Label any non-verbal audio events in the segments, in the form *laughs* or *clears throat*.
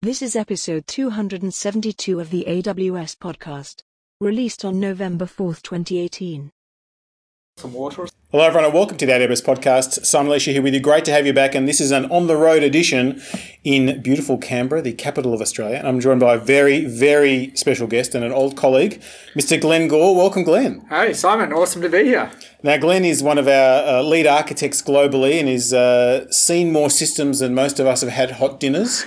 This is episode 272 of the AWS podcast, released on November 4th, 2018. Some water. Hello, everyone, and welcome to the AWS podcast. Simon Elisha here with you. Great to have you back. And this is an on the road edition in beautiful Canberra, the capital of Australia. And I'm joined by a very, very special guest and an old colleague, Mr. Glenn Gore. Welcome, Glenn. Hey, Simon, awesome to be here. Now, Glenn is one of our uh, lead architects globally and has uh, seen more systems than most of us have had hot dinners.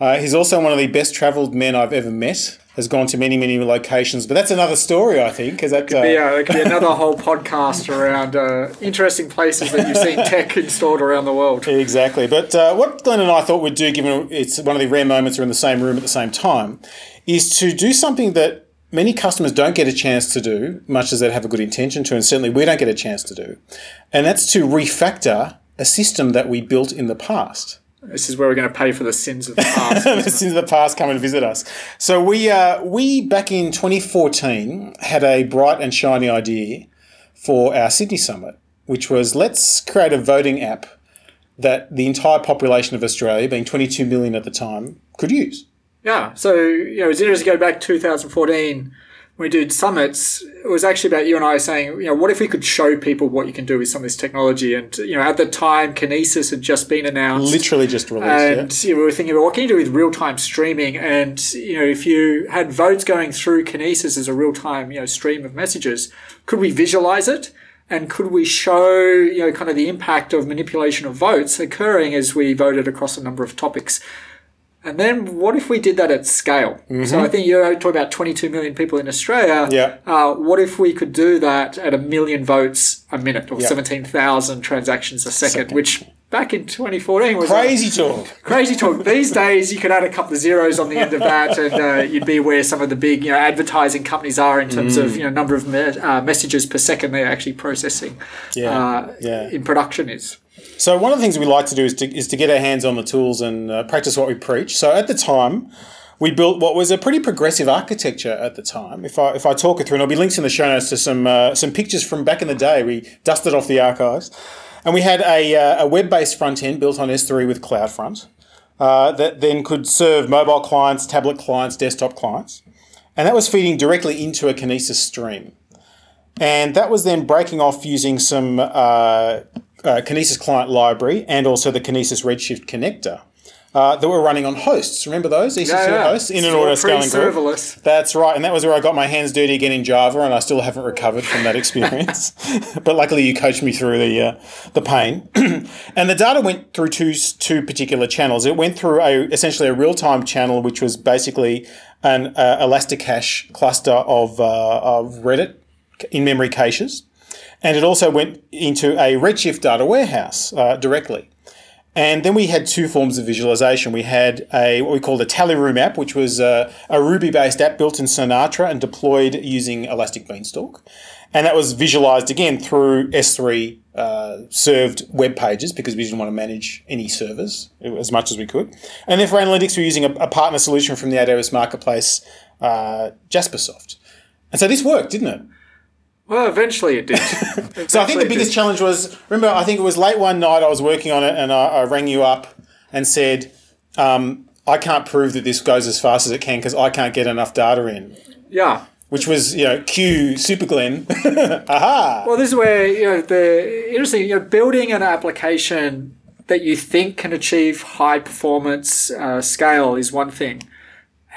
Uh, he's also one of the best travelled men I've ever met. Has gone to many, many locations, but that's another story, I think. Because that uh, Yeah, it could be another *laughs* whole podcast around uh, interesting places that you've seen tech installed around the world. Exactly. But uh, what Glenn and I thought we'd do, given it's one of the rare moments we're in the same room at the same time, is to do something that many customers don't get a chance to do, much as they have a good intention to, and certainly we don't get a chance to do. And that's to refactor a system that we built in the past. This is where we're going to pay for the sins of the *laughs* past. the sins of the past come and visit us. So we, uh, we back in 2014 had a bright and shiny idea for our Sydney Summit, which was let's create a voting app that the entire population of Australia, being 22 million at the time, could use. yeah, so you know, it's interesting to go back to 2014 when we did summits. It was actually about you and I saying, you know, what if we could show people what you can do with some of this technology? And you know, at the time, Kinesis had just been announced. Literally just released. And yeah. you know, we were thinking about what can you do with real time streaming? And you know, if you had votes going through Kinesis as a real time you know stream of messages, could we visualize it? And could we show you know kind of the impact of manipulation of votes occurring as we voted across a number of topics? And then what if we did that at scale? So I think you're talking about 22 million people in Australia. Yeah. Uh, what if we could do that at a million votes a minute or Yeah. 17,000 transactions a second, which back in 2014 was Crazy talk. Crazy talk. These days, you could add a couple of zeros on the end of that, and uh, you'd be where some of the big, you know, advertising companies are in terms of you know number of me- uh, messages per second they're actually processing. Yeah, Uh, yeah. In production is. So one of the things we like to do is to, is to get our hands on the tools and uh, practice what we preach. So at the time, we built what was a pretty progressive architecture at the time. If I if I talk it through, and there'll be links in the show notes to some uh, some pictures from back in the day. We dusted off the archives, and we had a, uh, a web based front end built on S3 with CloudFront uh, that then could serve mobile clients, tablet clients, desktop clients, and that was feeding directly into a Kinesis stream. And that was then breaking off using some uh, Kinesis client library and also the Kinesis Redshift connector uh, that were running on hosts. Remember those EC2 Yeah, yeah. hosts in an auto scaling group? That's right, and that was where I got my hands dirty again in Java, and I still haven't recovered from that experience. *laughs* *laughs* but luckily, you coached me through the uh, the pain. *clears throat* and the data went through two two particular channels. It went through a essentially a real time channel, which was basically an uh, Elasticache cluster of uh, of Redis in memory caches, and it also went into a Redshift data warehouse uh, directly. And then we had two forms of visualization. We had a what we called a tally room app, which was uh, a Ruby-based app built in Sinatra and deployed using Elastic Beanstalk, and that was visualized again through S3 uh, served web pages because we didn't want to manage any servers as much as we could. And then for analytics, we we're using a, a partner solution from the AWS marketplace, uh, Jaspersoft. And so this worked, didn't it? Well, eventually it did. *laughs* So I think the biggest challenge was remember I think it was late one night I was working on it and I, I rang you up and said um, I can't prove that this goes as fast as it can because I can't get enough data in. yeah. Which was you know Q Super Glenn. *laughs* Aha! Well, this is where you know the interesting. You know, building an application that you think can achieve high performance uh, scale is one thing.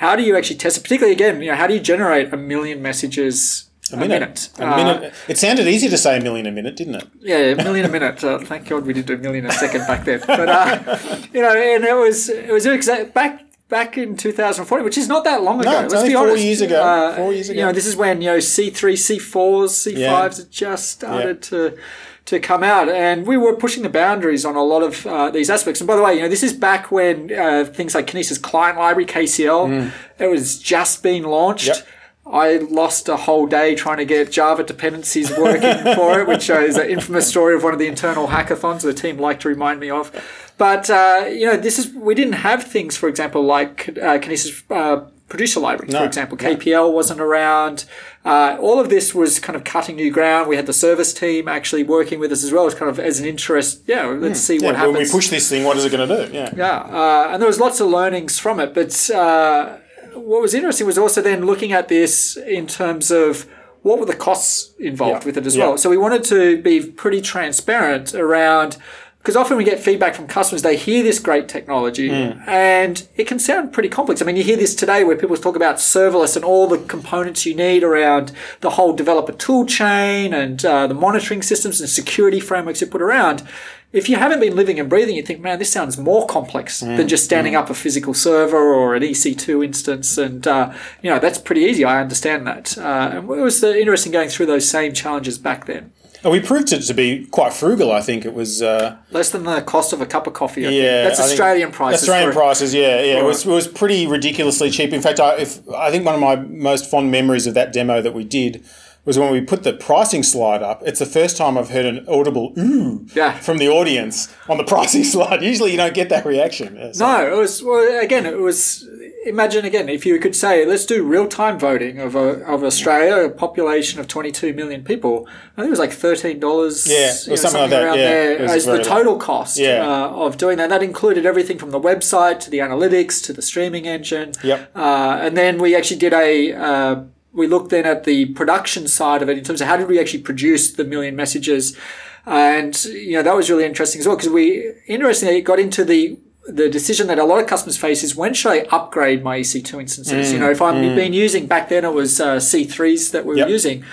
How do you actually test it? Particularly again, you know, how do you generate a million messages a minute? A Uh, minute. It sounded easy to say a million a minute, didn't it? yeah, a million a minute. Uh, thank God we did do a million a second back then. But uh, *laughs* you know, and it was it was exact back back in 2014, which is not that long ago. it's let's only be four honest. years ago. Uh, Four years ago. You know, this is when you know C3, C4s, C5s Yeah. had just started to to come out, and we were pushing the boundaries on a lot of uh, these aspects. And by the way, you know, this is back when uh, things like Kinesis Client Library (KCL) it was just being launched. Mm. Yep. I lost a whole day trying to get Java dependencies working *laughs* for it, which uh, is an infamous story of one of the internal hackathons the team like to remind me of. But uh, you know, this is we didn't have things, for example, like uh, Kinesis uh, producer library, for example. KPL wasn't around. Uh, all of this was kind of cutting new ground. We had the service team actually working with us as well as kind of as an interest. Yeah, let's see what Hmm. Happens. when we push this thing, what is it going to do? Yeah. Yeah, uh, and there was lots of learnings from it. But uh, what was interesting was also then looking at this in terms of what were the costs involved Yeah. with it as Yeah. well. So we wanted to be pretty transparent around. Because often we get feedback from customers, they hear this great technology Hmm. and it can sound pretty complex. I mean, you hear this today where people talk about serverless and all the components you need around the whole developer tool chain and uh, the monitoring systems and security frameworks you put around if you haven't been living and breathing, you think, man, this sounds more complex than just standing up a physical server or an EC2 instance. And, uh, you know, that's pretty easy. I understand that. Uh, and it was uh, interesting going through those same challenges back then. And we proved it to be quite frugal. I think it was. Uh, Less than the cost of a cup of coffee. I think. yeah, That's Australian prices. Australian prices, yeah, yeah. It was, it was pretty ridiculously cheap. In fact, I, if, I think one of my most fond memories of that demo that we did was when we put the pricing slide up. It's the first time I've heard an audible ooh Yeah. from the audience on the *laughs* pricing slide. Usually, you don't get that reaction. So- No, it was well, again. It was imagine again if you could say let's do real time voting of a, of Australia, a population of twenty two million people. I think it was like thirteen dollars. Yeah, it was something like that, around yeah. there as the very low. total cost Yeah. uh, of doing that. That included everything from the website to the analytics to the streaming engine. Yep. Uh, and then we actually did a. Uh, we looked then at the production side of it in terms of how did we actually produce the million messages, and you know that was really interesting as well because we interestingly it got into the the decision that a lot of customers face is when should I upgrade my EC2 instances? you know, if I've been using back then it was uh, C3s that we were Yep. using.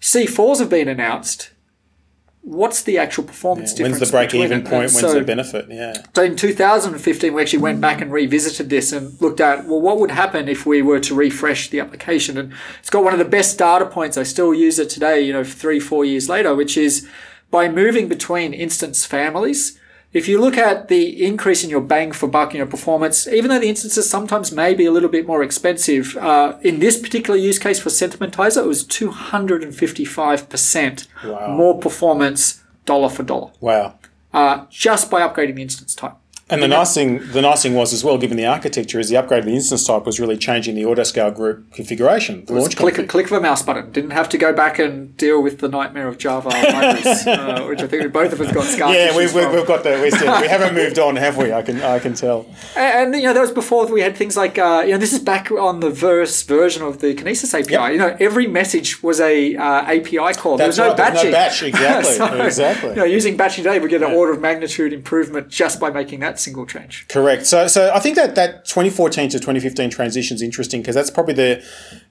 C4s have been announced. What's the actual performance difference? When's the break even it? point? And When's so- the benefit? Yeah. so in 2015, we actually went back and revisited this and looked at, well, what would happen if we were to refresh the application? And it's got one of the best data points. I still use it today, you know, three, four years later, which is by moving between instance families. If you look at the increase in your bang for buck in your performance, even though the instances sometimes may be a little bit more expensive, uh, in this particular use case for Sentimentizer, it was 255% Wow. more performance dollar for dollar Wow. uh, just by upgrading the instance type. And the nice thing, the nice thing was as well, given the architecture, is the upgrade of the instance type was really changing the autoscale group configuration. The launch click config. click of a mouse button. Didn't have to go back and deal with the nightmare of Java *laughs* libraries, uh, which I think we both of us got scar Yeah, we've, from. we've got the we, still, we haven't *laughs* moved on, have we? I can I can tell. And, you know that was before we had things like uh, you know this is back on the verse version of the Kinesis API. Yep. You know every message was a uh, API call. There was That's no batching. no batch, *laughs* exactly, So, exactly. You know, using batching today, we get an order of magnitude improvement just by making that single change. Correct. So, so I think that that 2014 to 2015 transition is interesting because that's probably the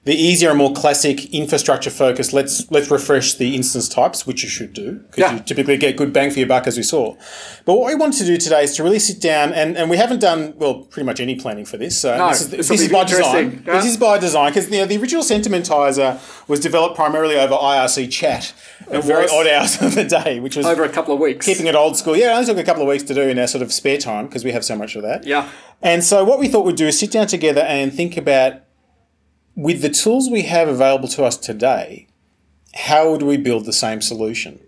the easier and more classic infrastructure focus. Let's let's refresh the instance types, which you should do because Yeah. you typically get good bang for your buck, as we saw. But what we wanted to do today is to really sit down and and we haven't done well pretty much any planning for this. So No, this is, this this is by design. Yeah. This is by design because you know, the original Sentimentizer was developed primarily over IRC chat at very odd hours *laughs* of the day, which was Over a couple of weeks. keeping it old school. Yeah, it only took a couple of weeks to do in our sort of spare time because we have so much of that. Yeah. And so what we thought we'd do is sit down together and think about with the tools we have available to us today, how would we build the same solution?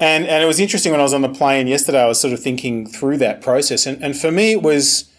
And and it was interesting when I was on the plane yesterday, I was sort of thinking through that process. And and for me it was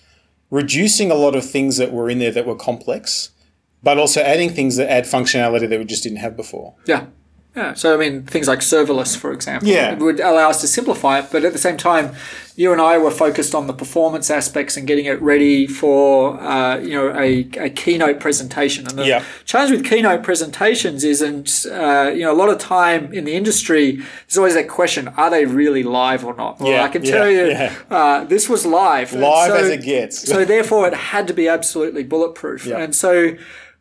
reducing a lot of things that were in there that were complex, but also adding things that add functionality that we just didn't have before. Yeah. Yeah. So, I mean, things like serverless, for example, Yeah. would allow us to simplify it. But at the same time, you and I were focused on the performance aspects and getting it ready for, uh, you know, a, a keynote presentation. And the Yeah. challenge with keynote presentations isn't, uh, you know, a lot of time in the industry, there's always that question, are they really live or not? Well, Yeah, I can yeah, tell you, yeah. uh, this was live. And Live as it gets. so therefore, it had to be absolutely bulletproof. Yeah. And so,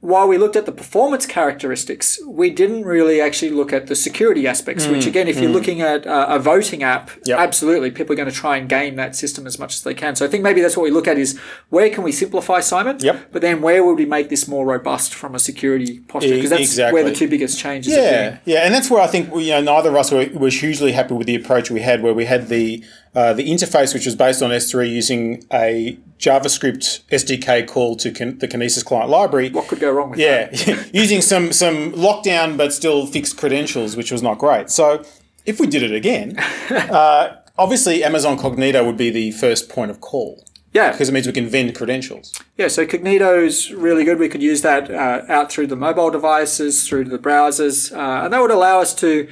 while we looked at the performance characteristics, we didn't really actually look at the security aspects. which, again, if you're looking at uh, a voting app, Mm, Yep. absolutely, people are going to try and game that system as much as they can. So I think maybe that's what we look at: is where can we simplify, Simon? Yep. But then where would we make this more robust from a security posture? Because that's exactly. where the two biggest changes. are Yeah, yeah, and that's where I think you know neither of us were, were hugely happy with the approach we had, where we had the uh, the interface which was based on S3 using a JavaScript SDK call to Kin- the Kinesis client library. What could go wrong with that? Yeah, *laughs* using some some lockdown but still fixed credentials, which was not great. So if we did it again, *laughs* uh, obviously Amazon Cognito would be the first point of call. Yeah. because it means we can vend credentials. Yeah, so Cognito's really good. We could use that uh, out through the mobile devices, through the browsers, uh, and that would allow us to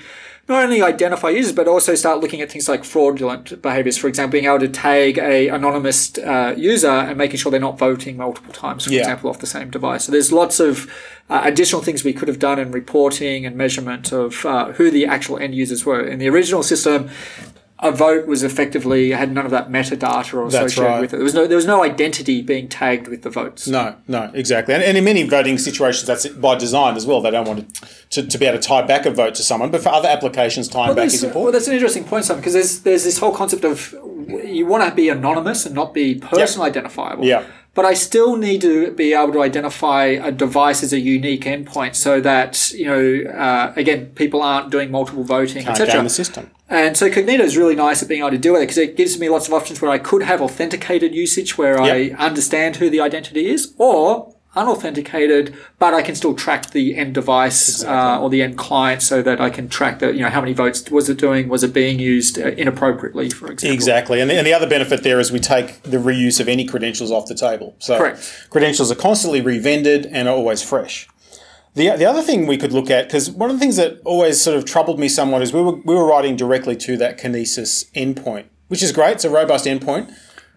not only identify users but also start looking at things like fraudulent behaviors. For example, being able to tag a anonymous uh, user and making sure they're not voting multiple times, for Yeah. example, off the same device. So there's lots of uh, additional things we could have done in reporting and measurement of uh, who the actual end users were. In the original system, a vote was effectively had none of that metadata or associated right. with it. There was no there was no identity being tagged with the votes. No, no, exactly. And, and in many voting situations, that's by design as well. They don't want to, to, to be able to tie back a vote to someone. But for other applications, tying back There's- is well, important. that's an interesting point, Simon, because there's there's this whole concept of you want to be anonymous and not be person identifiable. Yeah. But I still need to be able to identify a device as a unique endpoint, so that you know, uh, again, people aren't doing multiple voting, etc. the system. And so Cognito is really nice at being able to do it because it gives me lots of options where I could have authenticated usage where I understand who the identity is, or unauthenticated, but I can still track the end device uh, or the end client so that I can track the, you know, how many votes was it doing? Was it being used uh, inappropriately, for example? Exactly. And the, and the other benefit there is we take the reuse of any credentials off the table. So Correct. credentials are constantly revended and are always fresh. The, the other thing we could look at, because one of the things that always sort of troubled me somewhat is we were, we were writing directly to that Kinesis endpoint, which is great. It's a robust endpoint.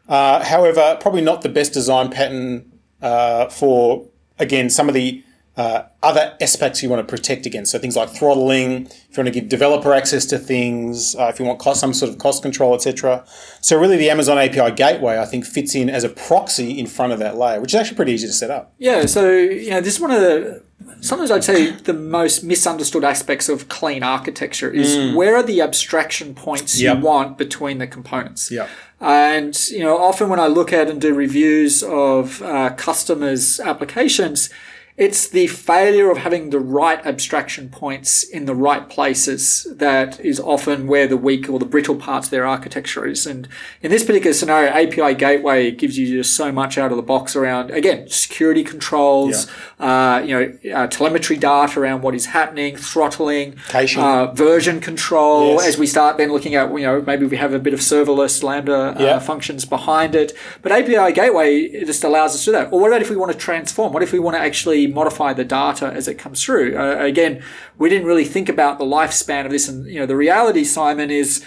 Uh, however, probably not the best design pattern uh, for, again, some of the uh, other aspects you want to protect against. So things like throttling, if you want to give developer access to things, uh, if you want cost, some sort of cost control, etc. So really, the Amazon API Gateway, I think, fits in as a proxy in front of that layer, which is actually pretty easy to set up. Yeah, so you know, this is one of the sometimes I'd say the most misunderstood aspects of clean architecture is where are the abstraction points Mm. Yep. you want between the components. Yep. And you know, often when I look at and do reviews of uh, customers' applications, it's the failure of having the right abstraction points in the right places that is often where the weak or the brittle parts of their architecture is. And in this particular scenario, API Gateway gives you just so much out of the box around, again, security controls, uh, you know, uh, telemetry data around what is happening, throttling, uh, version control. Yes. As we start then looking at, you know, maybe we have a bit of serverless Lambda Yeah. uh, functions behind it. But API Gateway it just allows us to do that. Or what about if we want to transform? What if we want to actually modify the data as it comes through? Uh, again, we didn't really think about the lifespan of this. And, you know, the reality, Simon, is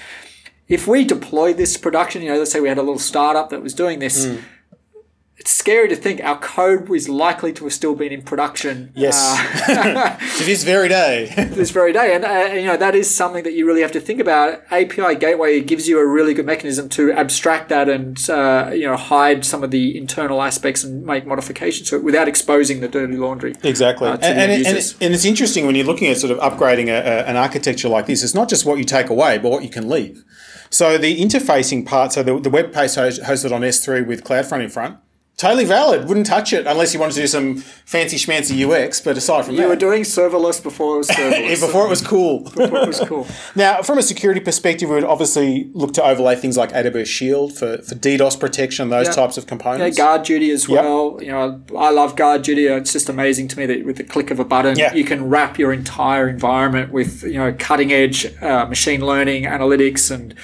if we deploy this production, you know, let's say we had a little startup that was doing this. Hmm. It's scary to think our code was likely to have still been in production. Yes. uh, *laughs* to this very day. *laughs* this very day. And, uh, you know, that is something that you really have to think about. API Gateway gives you a really good mechanism to abstract that and, uh, you know, hide some of the internal aspects and make modifications to it without exposing the dirty laundry. Exactly. uh, and, the and, and, users. and it's interesting when you're looking at sort of upgrading a, a, an architecture like this, it's not just what you take away, but what you can leave. So the interfacing part, so the, the web page hosted on S3 with CloudFront in front, totally valid. Wouldn't touch it unless you wanted to do some fancy schmancy UX. But aside from You that, you were doing serverless before it was serverless. *laughs* Before it was cool. Before it was cool. *laughs* Now, from a security perspective, we would obviously look to overlay things like AWS Shield for, for DDoS protection, those types of components. Yeah, GuardDuty as well. You know, I love GuardDuty. It's just amazing to me that with the click of a button, Yeah. you can wrap your entire environment with you know cutting edge uh, machine learning analytics, and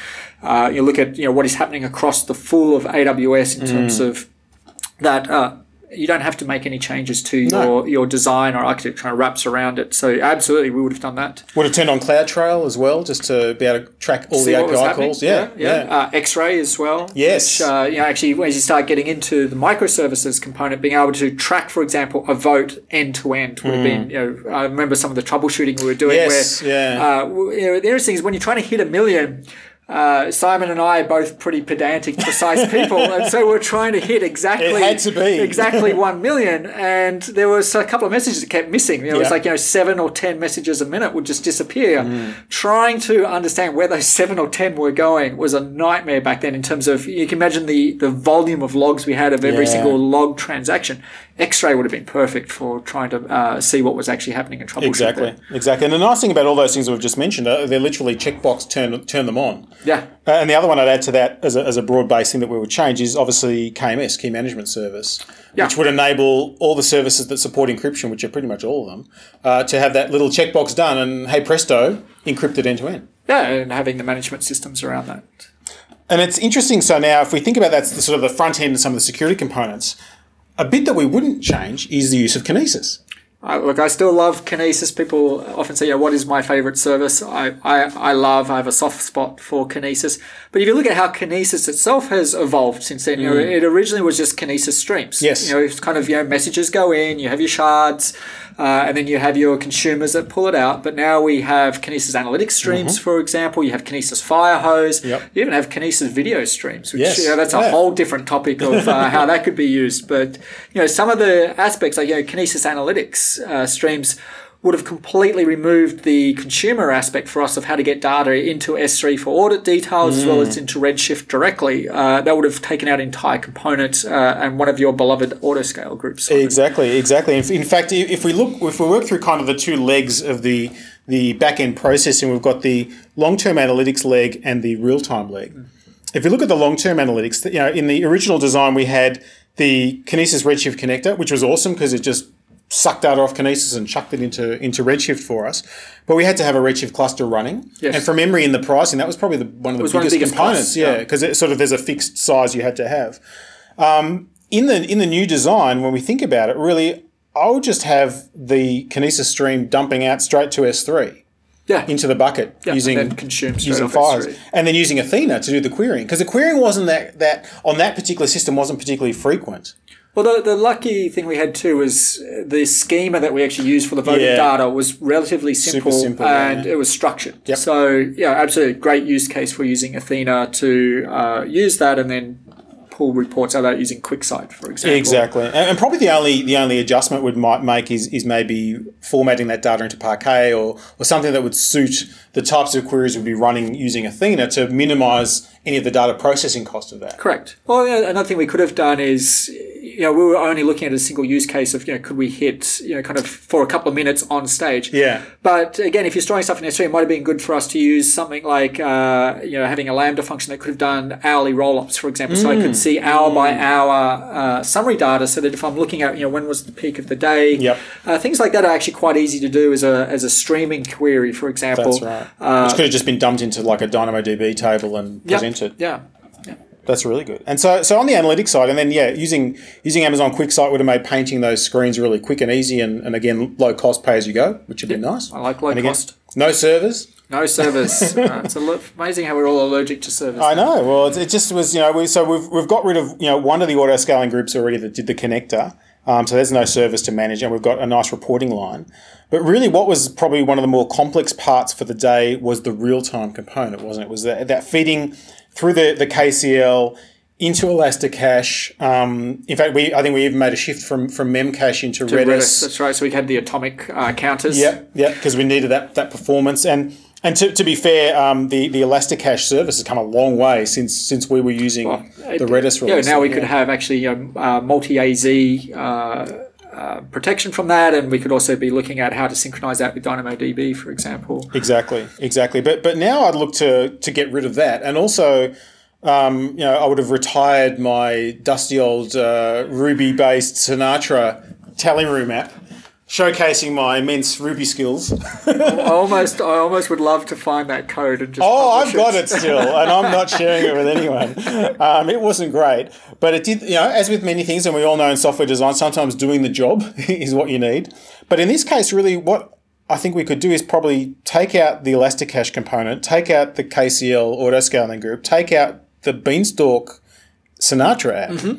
uh, you look at you know what is happening across the full of AWS in terms Mm. of that. Uh, you don't have to make any changes to your, No. your design or architecture kind of wraps around it. So absolutely, we would have done that. Would have turned on CloudTrail as well, just to be able to track all See the API calls. Yeah, yeah. Uh, X-ray as well. Yes. Which, uh, you know, actually, as you start getting into the microservices component, being able to track, for example, a vote end to end would have been. You know, I remember some of the troubleshooting we were doing. Yes, where, yeah. Uh, you know, the interesting is when you're trying to hit a million. Uh, Simon and I are both pretty pedantic, precise *laughs* people, and so we're trying to hit exactly It had to be. exactly *laughs* one million. And there was a couple of messages that kept missing. You know, it was like you know seven or ten messages a minute would just disappear. Trying to understand where those seven or ten were going was a nightmare back then. In terms of you can imagine the the volume of logs we had of every Yeah. single log transaction. X-ray would have been perfect for trying to uh, see what was actually happening and troubleshoot. Exactly, that. exactly. And the nice thing about all those things that we've just mentioned, uh, they're literally checkbox turn turn them on. Yeah. Uh, and the other one I'd add to that as a, as a broad based thing that we would change is obviously KMS, Key Management Service, Yeah. which would enable all the services that support encryption, which are pretty much all of them, uh, to have that little checkbox done and hey presto, encrypted end to end. Yeah, and having the management systems around that. And it's interesting. So now, if we think about that's the sort of the front end and some of the security components, a bit that we wouldn't change is the use of Kinesis. Uh, look, I still love Kinesis. People often say, yeah, what is my favorite service? I, I, I love, I have a soft spot for Kinesis. But if you look at how Kinesis itself has evolved since then, you know, it originally was just Kinesis streams. Yes. You know, it's kind of, you know, messages go in, you have your shards, uh, and then you have your consumers that pull it out. But now we have Kinesis analytics streams, for example. You have Kinesis Firehose. Yep. You even have Kinesis video streams, which Yes. you know, that's a Yeah. whole different topic of uh, how that could be used. But you know, some of the aspects like you know, Kinesis Analytics uh, streams would have completely removed the consumer aspect for us of how to get data into S3 for audit details as well Mm. as into Redshift directly. Uh, that would have taken out entire components uh, and one of your beloved autoscale groups. Exactly, exactly. In, fact, if we look, if we work through kind of the two legs of the the back end processing, we've got the long term analytics leg and the real time leg. If you look at the long term analytics, you know, in the original design we had the Kinesis Redshift connector, which was awesome because it just sucked data off Kinesis and chucked it into into Redshift for us. But we had to have a Redshift cluster running, Yes. and from memory in the pricing, that was probably the, one of the biggest, one of the biggest components. costs, yeah, yeah. because it sort of there's a fixed size you had to have um, in the in the new design, when we think about it, really, I would just have the Kinesis stream dumping out straight to S3 Yeah. into the bucket Yeah, using and using fires, S3. and then using Athena to do the querying because the querying wasn't that that on that particular system wasn't particularly frequent. Well, the, the lucky thing we had too was the schema that we actually used for the voting Yeah. data was relatively simple, simple, and yeah. it was structured. Yep. So, yeah, absolutely great use case for using Athena to uh, use that and then pull reports out of that using QuickSight, for example. Exactly, and, and probably the only the only adjustment we might make is is maybe formatting that data into Parquet or or something that would suit the types of queries we'd be running using Athena to minimise any of the data processing cost of that. Correct. Well, yeah, another thing we could have done is, you know, we were only looking at a single use case of, you know, could we hit, you know, kind of for a couple of minutes on stage. Yeah. But again, if you're storing stuff in S3, it might have been good for us to use something like, uh, you know, having a Lambda function that could have done hourly roll-ups, for example. So I Mm. could see hour by hour uh, summary data so that if I'm looking at, you know, when was the peak of the day, Yep. uh, things like that are actually quite easy to do as a, as a streaming query, for example. That's right. Which could have just been dumped into like a DynamoDB table and Yep. presented. Yeah. That's really good. And so, so on the analytics side, and then yeah, using using Amazon QuickSight would have made painting those screens really quick and easy, and, and again low cost, pay as you go, which would be nice. I like low And again, cost. No servers. No service. *laughs* uh, it's lo- amazing how we're all allergic to service. I know. Well, it, it just was you know we, so we've we've got rid of you know one of the auto scaling groups already that did the connector. Um, so there's no service to manage, and we've got a nice reporting line. But really, what was probably one of the more complex parts for the day was the real time component, wasn't it? Was that, that feeding through the, the KCL into Elasticache. Um, in fact, we I think we even made a shift from from Memcache into To Redis. Redis, That's right. So we had the atomic uh, counters. Yeah, yeah, because we needed that that performance and. And to, to be fair, um, the, the Elasticache service has come a long way since since we were using the Redis Yeah, now we could have actually um, uh, multi AZ uh, uh, protection from that, and we could also be looking at how to synchronize that with DynamoDB, for example. Exactly, exactly. But but now I'd look to to get rid of that, and also, um, you know, I would have retired my dusty old uh, Ruby based Sinatra tally room app, showcasing my immense Ruby skills. I almost, I almost would love to find that code and just. Oh, I've publish got it still, and I'm not sharing it with anyone. *laughs* Um, it wasn't great, but it did. You know, as with many things, and we all know in software design, sometimes doing the job *laughs* is what you need. But in this case, really, what I think we could do is probably take out the Elasticache component, take out the KCL auto scaling group, take out the Beanstalk Sinatra app,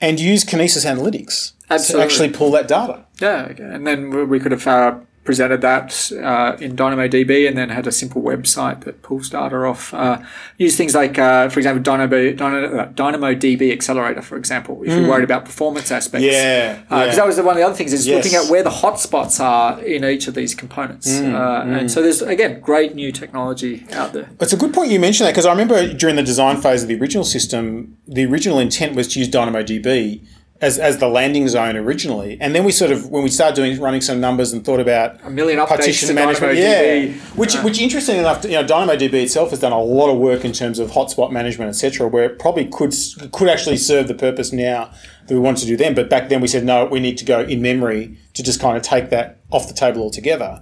and use Kinesis Analytics Absolutely. to actually pull that data. Yeah, okay. and then we- we could have uh, presented that uh, in DynamoDB, and then had a simple website that pulls data off. Uh, use things like, uh, for example, Dynamo, Dynamo, uh, DynamoDB Accelerator, for example, if you're worried about performance aspects. Mm. Yeah, because yeah. that was one of the other things is Yes. Mm, looking at where the hotspots are in each of these components. uh, And so there's again great new technology out there. It's a good point you mentioned that because I remember during the design phase of the original system, the original intent was to use DynamoDB as, as the landing zone originally, and then we sort of when we started doing running some numbers and thought about A million partition management, DynamoDB. yeah, which which interesting enough, you know, DynamoDB itself has done a lot of work in terms of hotspot management, etc., where it probably could could actually serve the purpose now that we want to do then. But back then we said no, we need to go in memory to just kind of take that off the table altogether.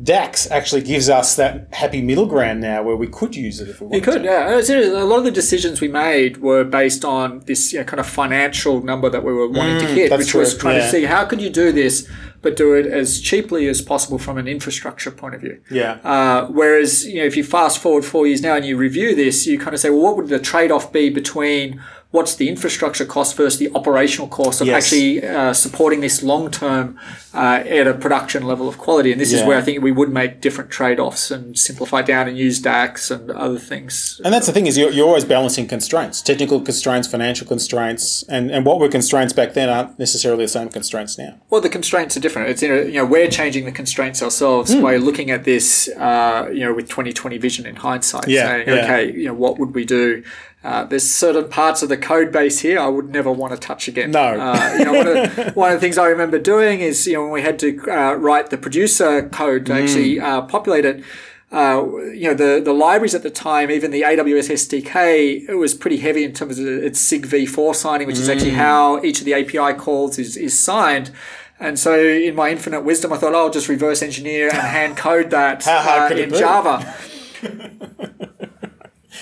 DAX actually gives us that happy middle ground now where we could use it if we wanted You could, to. yeah. And it's interesting, A lot of the decisions we made were based on this you know, kind of financial number that we were wanting to hit, Mm, which was trying yeah. to see how could you do this, but do it as cheaply as possible from an infrastructure point of view. Yeah. Uh, whereas, you know, if you fast forward four years now and you review this, you kind of say, well, what would the trade-off be between what's the infrastructure cost versus the operational cost of Yes. actually uh, supporting this long-term uh, at a production level of quality? And this is where I think we would make different trade-offs and simplify down and use DAX and other things. And that's the thing is you're, you're always balancing constraints, technical constraints, financial constraints, and, and what were constraints back then aren't necessarily the same constraints now. Well, the constraints are different. It's you know, you know we're changing the constraints ourselves Hmm. by looking at this, uh, you know, with 2020 vision in hindsight, Yeah, saying, yeah. okay, you know, what would we do? Uh, there's certain parts of the code base here I would never want to touch again. No. Uh, you know, one of, *laughs* one of the things I remember doing is, you know, when we had to uh, write the producer code to Hmm. actually uh, populate it, uh, you know, the, the libraries at the time, even the AWS SDK, it was pretty heavy in terms of its SIG v4 signing, which is actually Mm. how each of the API calls is, is signed. And so, in my infinite wisdom, I thought, oh, I'll just reverse engineer and *laughs* hand code that uh, in? Java. *laughs*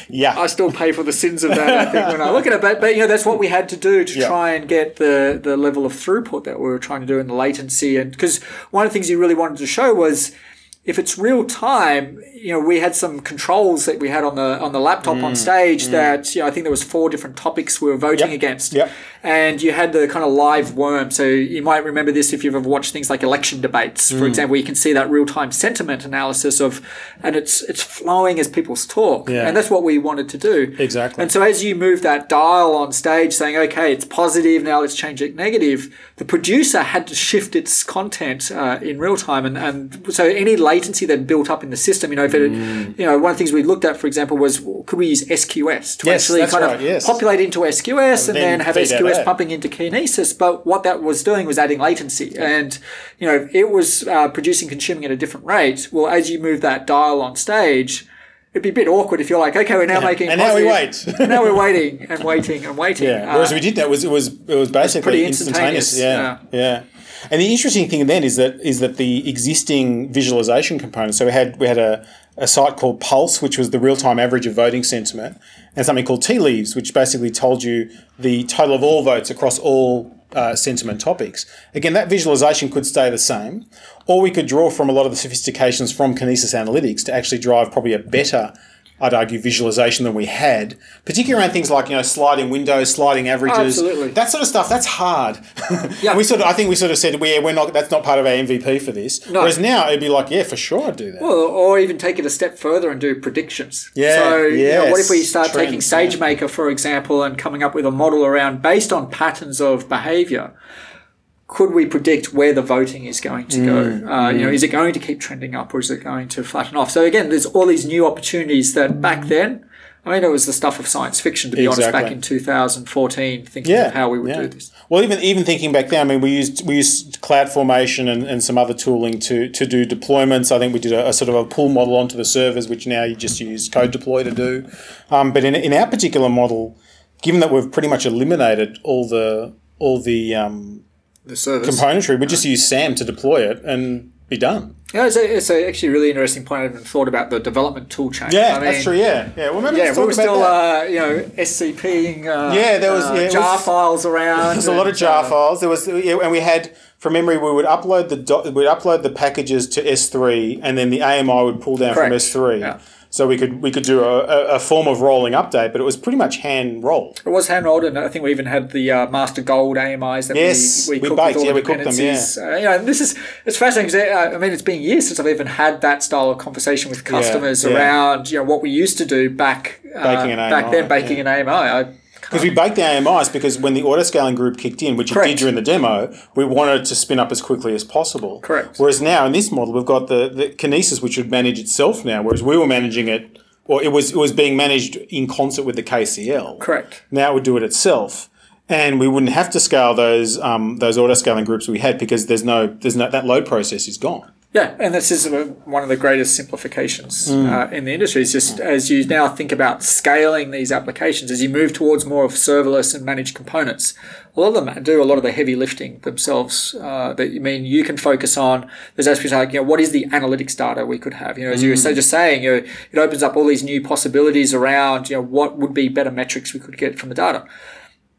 Yeah. I still pay for the sins of that. I think when I look at it, but, but you know that's what we had to do to Yeah. try and get the the level of throughput that we were trying to do and the latency. And because one of the things you really wanted to show was if it's real time, you know, we had some controls that we had on the on the laptop Mm, on stage that you know I think there was four different topics we were voting Yep, against. yep. And you had the kind of live worm. So you might remember this if you've ever watched things like election debates, Mm. for example, where you can see that real time sentiment analysis of, and it's it's flowing as people talk. Yeah. And that's what we wanted to do. Exactly. And so as you move that dial on stage saying, okay, it's positive, now let's change it negative, the producer had to shift its content uh, in real time. And, and so any latency that built up in the system, you know, if it, Mm. you know, one of the things we looked at, for example, was could we use SQS to Yes, actually kind right, of yes. populate into SQS and, And then then, have SQS pumping into Kinesis? But what that was doing was adding latency. And, you know, it was uh, producing, consuming at a different rate. Well, as you move that dial on stage, It'd be a bit awkward if you're like, okay, we're now *laughs* making And now we wait, and *laughs* now we're waiting and waiting and waiting. Yeah. Uh, Whereas we did that was it was it was basically pretty instantaneous. instantaneous, Yeah, yeah. And the interesting thing then is that is that the existing visualization component. So we had we had a, a site called Pulse, which was the real time average of voting sentiment, and something called Tea Leaves, which basically told you the total of all votes across all uh, sentiment topics. Again, that visualization could stay the same, or we could draw from a lot of the sophistications from Kinesis Analytics to actually drive probably a better I'd argue visualization than we had, particularly around things like you know sliding windows, sliding averages, Absolutely. that sort of stuff. That's hard. *laughs* Yeah. we sort of, I think we sort of said we we're not. That's not part of our MVP for this. No. Whereas now it'd be like, yeah, for sure, I'd do that. Or, or even take it a step further and do predictions. Yeah, So, you know, what if we yes, start taking trends, yeah. SageMaker, for example, and coming up with a model around based on patterns of behavior? Could we predict where the voting is going to Mm, go? Uh, You know, is it going to keep trending up or is it going to flatten off? So again, there's all these new opportunities that back then, I mean, it was the stuff of science fiction, to be honest, back in 2014, thinking yeah, of how we would yeah. do this. Well, even even thinking back then, I mean, we used we used CloudFormation and, and some other tooling to to do deployments. I think we did a, a sort of a pull model onto the servers, which now you just use CodeDeploy to do. Um, but in in our particular model, given that we've pretty much eliminated all the all the um, The service. componentry, we just use SAM to deploy it and be done. Yeah, it's, a, it's a actually a really interesting point. I haven't thought about the development tool chain. Yeah, I that's true. Yeah, yeah. Well, remember Yeah, we were still, uh, you know, SCPing. Uh, Yeah, there was- uh, yeah, jar was- files around. *laughs* There's a lot of jar uh, files. There was, yeah, and we had from memory we would upload the do, we'd upload the packages to S3, and then the AMI would pull down Correct. from S3. Yeah. So we could we could do a, a, form of rolling update, but it was pretty much hand rolled. It was hand rolled, and I think we even had the uh, Master Gold AMIs that Yes, we, we, we cooked baked, with all yeah, the we cooked them, dependencies. Uh, you know, and this is it's fascinating. 'cause, uh, I mean, it's been years since I've even had that style of conversation with customers yeah. around you know what we used to do back uh, back then, baking yeah. an AMI. I, Because we baked the AMIs because when the autoscaling group kicked in, which it did during the demo, we wanted it to spin up as quickly as possible. Correct. Whereas now in this model, we've got the, the Kinesis, which would manage itself now, whereas we were managing it, or it was it was being managed in concert with the KCL. correct. Now it would do it itself, and we wouldn't have to scale those um, those auto scaling groups we had because there's no there's no that load process is gone. Yeah, and this is one of the greatest simplifications uh, in the industry. Is just as you now think about scaling these applications, as you move towards more of serverless and managed components, a lot of them do a lot of the heavy lifting themselves. Uh, that you mean you can focus on. There's aspects like you know what is the analytics data we could have. You know, as you were so just saying, you know, it opens up all these new possibilities around you know what would be better metrics we could get from the data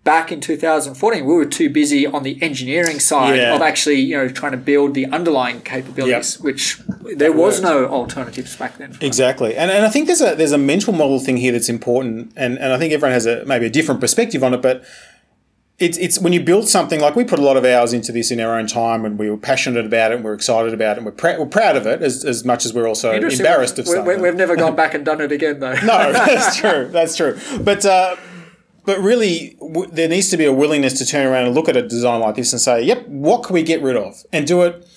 back in 2014, we were too busy on the engineering side Yeah. of actually, you know, trying to build the underlying capabilities, which there was no alternatives back then. Exactly, and and I think there's a there's a mental model thing here that's important, and and I think everyone has a maybe a different perspective on it, but. It's, it's when you build something like we put a lot of hours into this in our own time and we were passionate about it and we're excited about it and we're, prou- we're proud of it as, as much as we're also embarrassed of We- we- something. We've never gone *laughs* back and done it again, though. No, that's true. That's true. But uh, but really, w- there needs to be a willingness to turn around and look at a design like this and say, "Yep, what can we get rid of?" and do it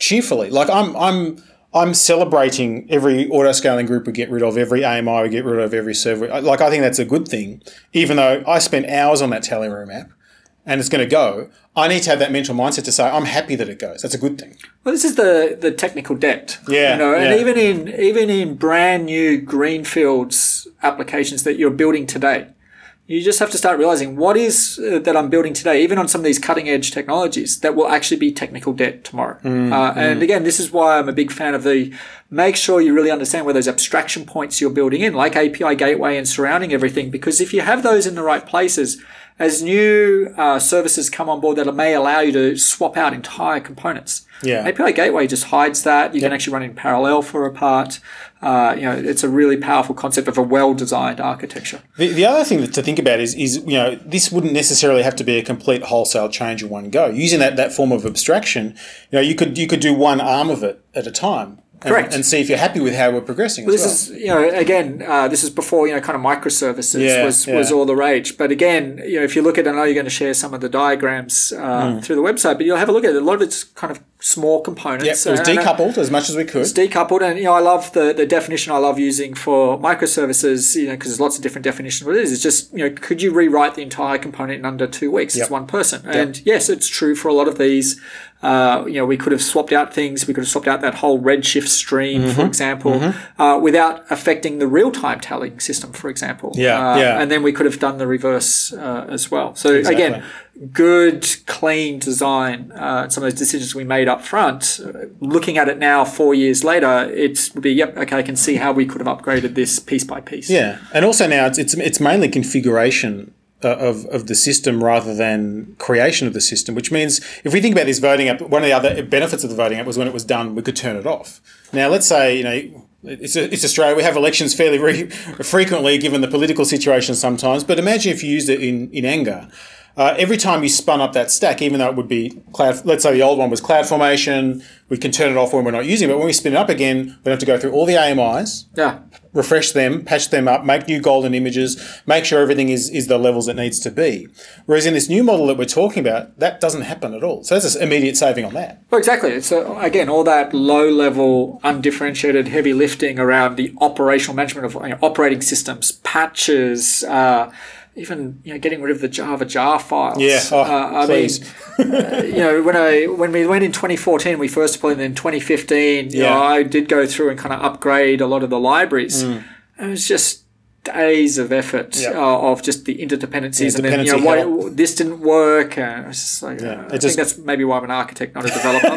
cheerfully. Like I'm I'm I'm celebrating every auto scaling group we get rid of, every AMI we get rid of, every server. Like I think that's a good thing, even though I spent hours on that tally room app. And it's going to go. I need to have that mental mindset to say I'm happy that it goes. That's a good thing. Well, this is the the technical debt. Yeah, you know, and even in even in brand new greenfields applications that you're building today, you just have to start realizing what is uh, that I'm building today, even on some of these cutting edge technologies that will actually be technical debt tomorrow. Mm, uh, and again, this is why I'm a big fan of the make sure you really understand where those abstraction points you're building in, like API gateway and surrounding everything, because if you have those in the right places, as new uh, services come on board that may allow you to swap out entire components. Yeah. API Gateway just hides that. You can actually run in parallel for a part. Uh, you know, it's a really powerful concept of a well-designed architecture. The, the other thing to think about is, is, you know, this wouldn't necessarily have to be a complete wholesale change in one go. Using that, that form of abstraction, you know, you could you could do one arm of it at a time. And, Correct. And see if you're happy with how we're progressing. This well. This is, you know, again, uh, this is before, you know, kind of microservices Yeah, was, yeah. was all the rage. But again, you know, if you look at, it, I know you're going to share some of the diagrams uh, Hmm. through the website, but you'll have a look at it. A lot of it's kind of small components. Yep, it was Uh, decoupled as much as we could. It's decoupled, and you know I love the, the definition I love using for microservices. You know, because there's lots of different definitions. What it is, it's just you know, could you rewrite the entire component in under two weeks Yep. as one person? And yes, it's true for a lot of these. Uh, you know, we could have swapped out things. We could have swapped out that whole Redshift stream, Mm-hmm. for example, uh, without affecting the real-time tallying system, for example. Yeah, Uh, yeah. And then we could have done the reverse uh, as well. So Exactly. again, good, clean design. Uh, some of those decisions we made up front. Looking at it now, four years later, it would be yep. Okay, I can see how we could have upgraded this piece by piece. Yeah, and also now it's it's, it's mainly configuration uh, of, of the system rather than creation of the system. Which means if we think about this voting app, one of the other benefits of the voting app was when it was done, we could turn it off. Now let's say you know. It's, it's Australia. We have elections fairly re- *laughs* frequently, given the political situation sometimes. But imagine if you used it in, in anger. Uh, every time you spun up that stack, even though it would be cloud, let's say the old one was CloudFormation, we can turn it off when we're not using it. But when we spin it up again, we have to go through all the AMIs, Yeah. refresh them, patch them up, make new golden images, make sure everything is, is the levels it needs to be. Whereas in this new model that we're talking about, that doesn't happen at all. So that's an immediate saving on that. Well, exactly. It's uh, again all that low-level, undifferentiated heavy lifting around the operational management of you know, operating systems, patches. Uh, even you know, getting rid of the Java jar files. Yeah, oh, uh, I please. mean, *laughs* uh, you know, when I when we went in 2014, we first deployed, and in 2015, you Yeah. know, I did go through and kind of upgrade a lot of the libraries. Mm. It was just days of effort Yeah. uh, of just the interdependencies, Yeah, and then you know, why, this didn't work. It's just like, uh, I it think that's maybe why I'm an architect, not a developer.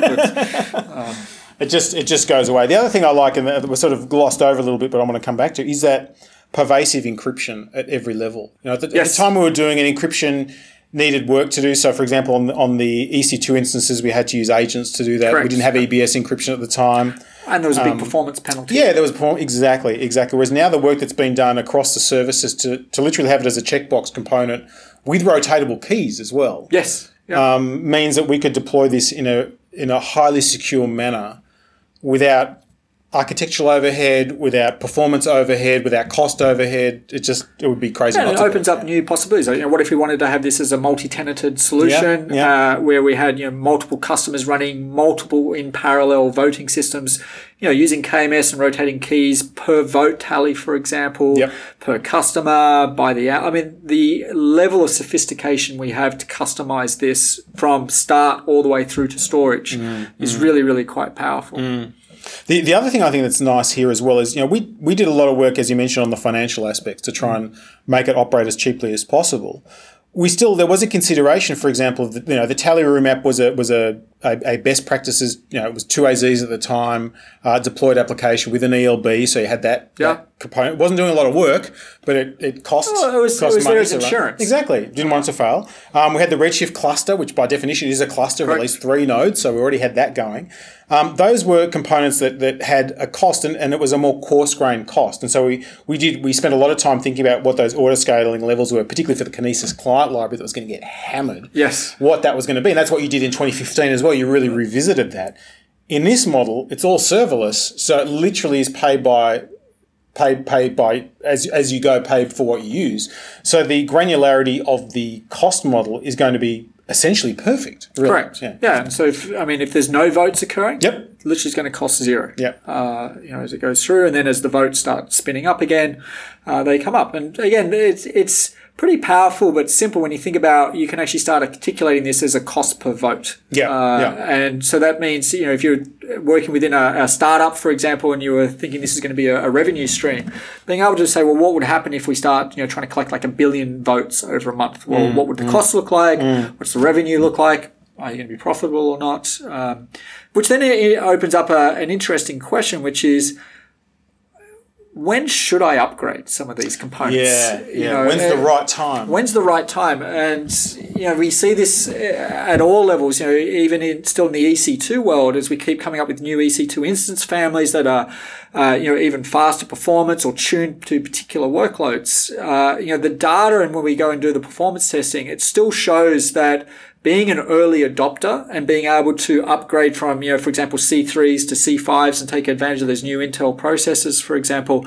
but *laughs* It just it just goes away. The other thing I like, and that was sort of glossed over a little bit, but I want to come back to, is that pervasive encryption at every level. You know, at the, at the time we were doing it, encryption needed work to do. So, for example, on, on the EC2 instances, we had to use agents to do that. We didn't have EBS encryption at the time. and there was a big performance penalty. Um, Yeah, there was exactly, exactly. Whereas now the work that's been done across the services to, to literally have it as a checkbox component with rotatable keys as well Yes. Yeah. um, means that we could deploy this in a in a highly secure manner without architectural overhead, without performance overhead, without cost overhead. It just it would be crazy. Not it opens up new possibilities. You know, what if we wanted to have this as a multi-tenanted solution, Yeah, yeah. Uh, where we had you know multiple customers running multiple in parallel voting systems, you know, using KMS and rotating keys per vote tally, for example, Yep. per customer by the hour. I mean, the level of sophistication we have to customize this from start all the way through to storage Mm, is really, really quite powerful. The, the other thing I think that's nice here as well is, you know, we, we did a lot of work, as you mentioned, on the financial aspects to try and make it operate as cheaply as possible. We still there was a consideration, for example, that you know the Tally Room app was a was a, a, a best practices. You know, it was two AZs at the time, uh, deployed application with an ELB, so you had that, Yeah. that component. It wasn't doing a lot of work, but it, it cost. Oh, it was- it cost was there money as to run. insurance. Exactly, didn't want it to fail. Um, we had the Redshift cluster, which by definition is a cluster of at least three nodes, so we already had that going. Um, those were components that, that had a cost, and, and it was a more coarse grained cost. And so we, we did we spent a lot of time thinking about what those auto scaling levels were, particularly for the Kinesis client library that was going to get hammered. Yes. what that was going to be, and that's what you did in 2015 as well. You really revisited that. In this model, it's all serverless, so it literally is paid by paid paid by as as you go paid for what you use. So the granularity of the cost model is going to be essentially perfect. Really. Correct. Yeah. Yeah. And so, if, I mean, if there's no votes occurring, Yep. Literally is going to cost zero. Yep. Uh, you know, as it goes through, and then as the votes start spinning up again, uh, they come up. And again, it's it's pretty powerful but simple when you think about you can actually start articulating this as a cost per vote. Yeah, Uh, yeah. And so that means you know if you're working within a, a startup, for example, and you were thinking this is going to be a, a revenue stream, being able to say, well, what would happen if we start you know trying to collect like a billion votes over a month? Well, Mm, what would the cost look like? What's the revenue look like? Are you going to be profitable or not? Um, which then it opens up a, an interesting question, which is when should I upgrade some of these components? Yeah, You yeah. know, When's the uh, right time? When's the right time? And you know, we see this uh, at all levels. You know, even in still in the EC2 world, as we keep coming up with new EC2 instance families that are, uh, you know, even faster performance or tuned to particular workloads. Uh, you know, the data and when we go and do the performance testing, it still shows that being an early adopter and being able to upgrade from, you know, for example, C3s to C5s and take advantage of those new Intel processors, for example,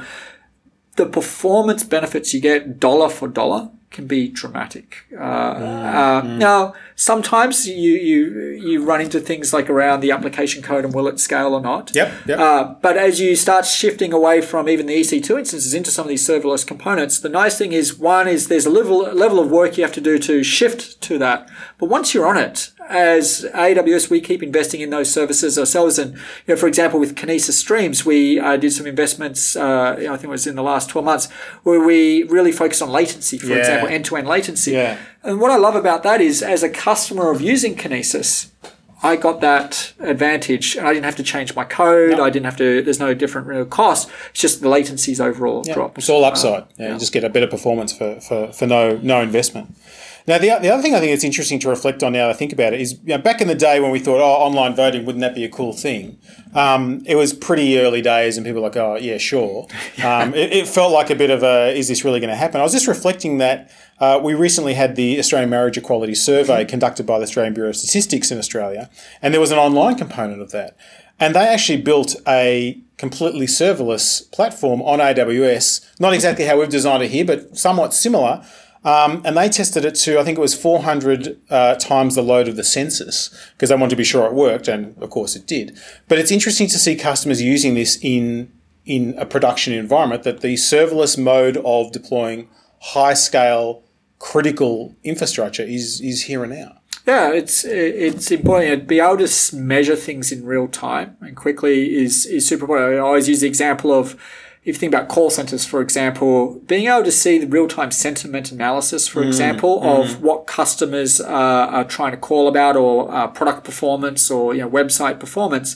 the performance benefits you get dollar for dollar can be dramatic. Uh, uh, Now, sometimes you, you you run into things like around the application code and will it scale or not. Yep, yep. Uh, but as you start shifting away from even the EC2 instances into some of these serverless components, the nice thing is one is there's a level level of work you have to do to shift to that. But once you're on it, as AWS, we keep investing in those services ourselves. And you know, for example, with Kinesis Streams, we uh, did some investments. Uh, I think it was in the last 12 months, where we really focused on latency, for Yeah. example, end-to-end latency. Yeah. And what I love about that is, as a customer of using Kinesis, I got that advantage, and I didn't have to change my code. I didn't have to. There's no different real cost. It's just the latencies overall drop. It's all upside. yeah, You just get a better performance for, for, for no no investment. Now, the, the other thing I think it's interesting to reflect on now I think about it is you know, back in the day when we thought, oh, online voting, wouldn't that be a cool thing? Um, it was pretty early days and people were like, oh, yeah, sure. *laughs* Um, it, it felt like a bit of a, is this really going to happen? I was just reflecting that uh, we recently had the Australian Marriage Equality Survey conducted by the Australian Bureau of Statistics in Australia, and there was an online component of that. And they actually built a completely serverless platform on AWS, not exactly how we've designed it here, but somewhat similar. Um, and they tested it to, I think it was 400 uh, times the load of the census because they wanted to be sure it worked, and of course it did. But it's interesting to see customers using this in in a production environment. That the serverless mode of deploying high scale critical infrastructure is is here and now. Yeah, it's it's important be able to measure things in real time and quickly is is super important. I always use the example of if you think about call centers, for example, being able to see the real time sentiment analysis, for example, of what customers uh, are trying to call about or uh, product performance or you know website performance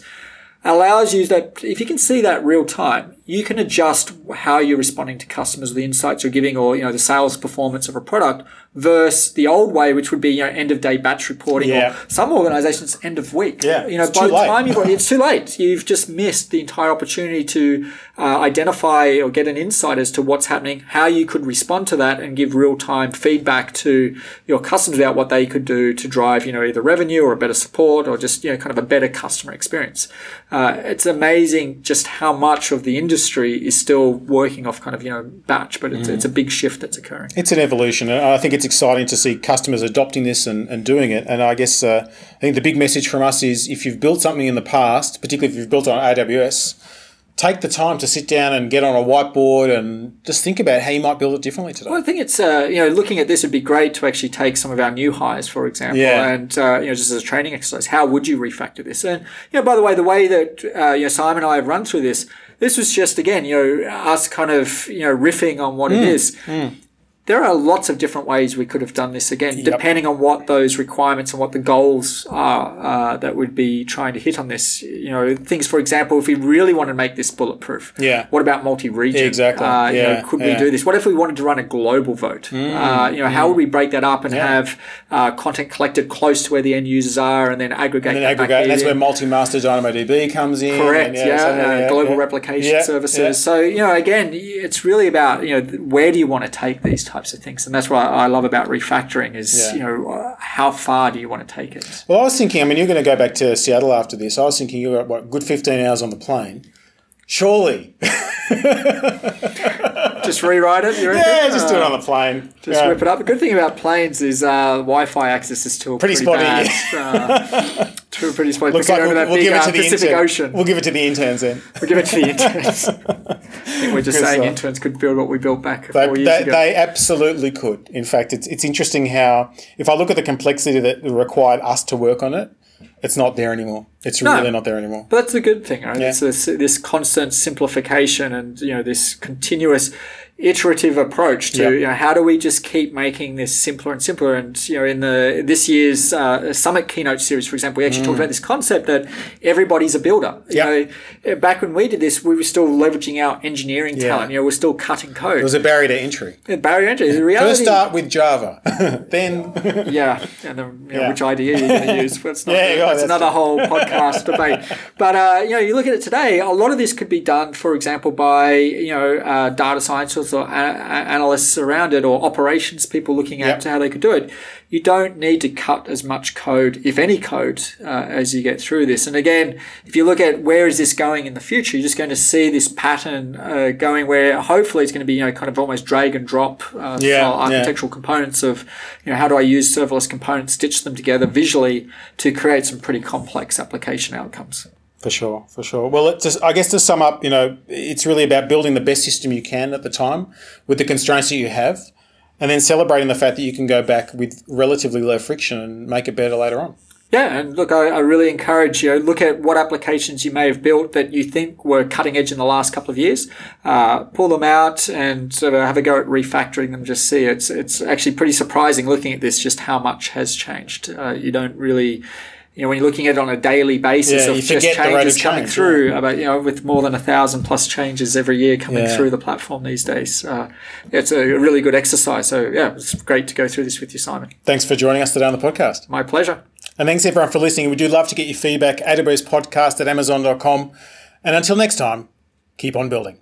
allows you that if you can see that real time, you can adjust how you're responding to customers, the insights you're giving, or you know the sales performance of a product versus the old way, which would be you know end of day batch reporting, Yeah. or some organisations end of week. Yeah, you know it's by too the late. time you've *laughs* it's too late. You've just missed the entire opportunity to uh, identify or get an insight as to what's happening, how you could respond to that, and give real time feedback to your customers about what they could do to drive you know either revenue or a better support or just you know kind of a better customer experience. Uh, it's amazing just how much of the industry is still working off kind of you know batch, but it's, it's a big shift that's occurring. It's an evolution, and I think it's exciting to see customers adopting this and, and doing it. And I guess uh, I think the big message from us is if you've built something in the past, particularly if you've built on AWS, take the time to sit down and get on a whiteboard and just think about how you might build it differently today. Well, I think it's uh, you know looking at this would be great to actually take some of our new hires, for example, Yeah. and uh, you know just as a training exercise. How would you refactor this? And you know, by the way, the way that uh, you know Simon and I have run through this, this was just again you know us kind of you know riffing on what it is. Mm. There are lots of different ways we could have done this again, depending on what those requirements and what the goals are uh, that would be trying to hit on this. You know, things, for example, if we really want to make this bulletproof, Yeah. what about multi-region? Exactly. Uh, you know, Yeah. could we Yeah. Mm. do this? What if we wanted to run a global vote? uh, you know, how would we break that up and Yeah. have uh, content collected close to where the end users are, and then aggregate? and then aggregate, and that's where multi-master DynamoDB comes in. Correct. and Yeah. so, uh, global yeah. replication Yeah, services. yeah. So you know, again, it's really about you know where do you want to take these types of things, and that's what I love about refactoring is Yeah. you know how far do you want to take it? Well, I was thinking, I mean, you're going to go back to Seattle after this. I was thinking you got, what, good 15 hours on the plane. Surely. *laughs* Just rewrite it. You reckon? yeah, just do it Uh, on the plane. Just Yeah. whip it up. The good thing about planes is uh, Wi-Fi access is still Pretty pretty, spotty, bad. Uh, *laughs* pretty spotty. Looks like over we'll, that we'll big give it uh, to the Pacific intern. Ocean. We'll give it to the interns then. *laughs* We'll give it to the *laughs* interns. I think we're just saying interns could build what we built back They, four years they, ago. they absolutely could. In fact, it's it's interesting how if I look at the complexity that required us to work on it, it's not there anymore. It's No. really not there anymore. But that's a good thing, right? Yeah. It's this, this constant simplification and you know this continuous iterative approach to Yeah. you know how do we just keep making this simpler and simpler and you know in the this year's uh, summit keynote series for example we actually talked about this concept that everybody's a builder you Mm. Yeah. know uh, back when we did this we were still leveraging our engineering Yeah. talent you know we're still cutting code It was a barrier to entry. The barrier to entry the reality First start with Java, *laughs* then yeah, and then you know, Yeah. which IDE you're going to use. That's, not, *laughs* Yeah, that's that's another whole *laughs* podcast debate. But uh, you know, you look at it today. A lot of this could be done, for example, by you know uh, data scientists or a- a- analysts around it, or operations people looking at Yep. how they could do it. You don't need to cut as much code, if any code, uh, as you get through this. And again, if you look at where is this going in the future, you're just going to see this pattern uh, going where hopefully it's going to be you know kind of almost drag and drop uh, Yeah, style yeah. architectural components of you know how do I use serverless components, stitch them together visually to create some pretty complex application outcomes. For sure, for sure. Well, it just, I guess to sum up, you know, it's really about building the best system you can at the time with the constraints that you have, and then celebrating the fact that you can go back with relatively low friction and make it better later on. Yeah, and look, I, I really encourage you look at what applications you may have built that you think were cutting edge in the last couple of years. Uh, pull them out and sort of have a go at refactoring them. Just see it's it's actually pretty surprising looking at this just how much has changed. Uh, you don't really. You know, when you're looking at it on a daily basis Yeah, of just forget the rate changes of coming change, through, about you know, with more than a thousand plus changes every year coming Yeah. through the platform these days, uh, it's a really good exercise. So yeah, it's great to go through this with you, Simon. Thanks for joining us today on the podcast. My pleasure. And thanks everyone for listening. We do love to get your feedback. AWS podcast at amazon.com. And until next time, keep on building.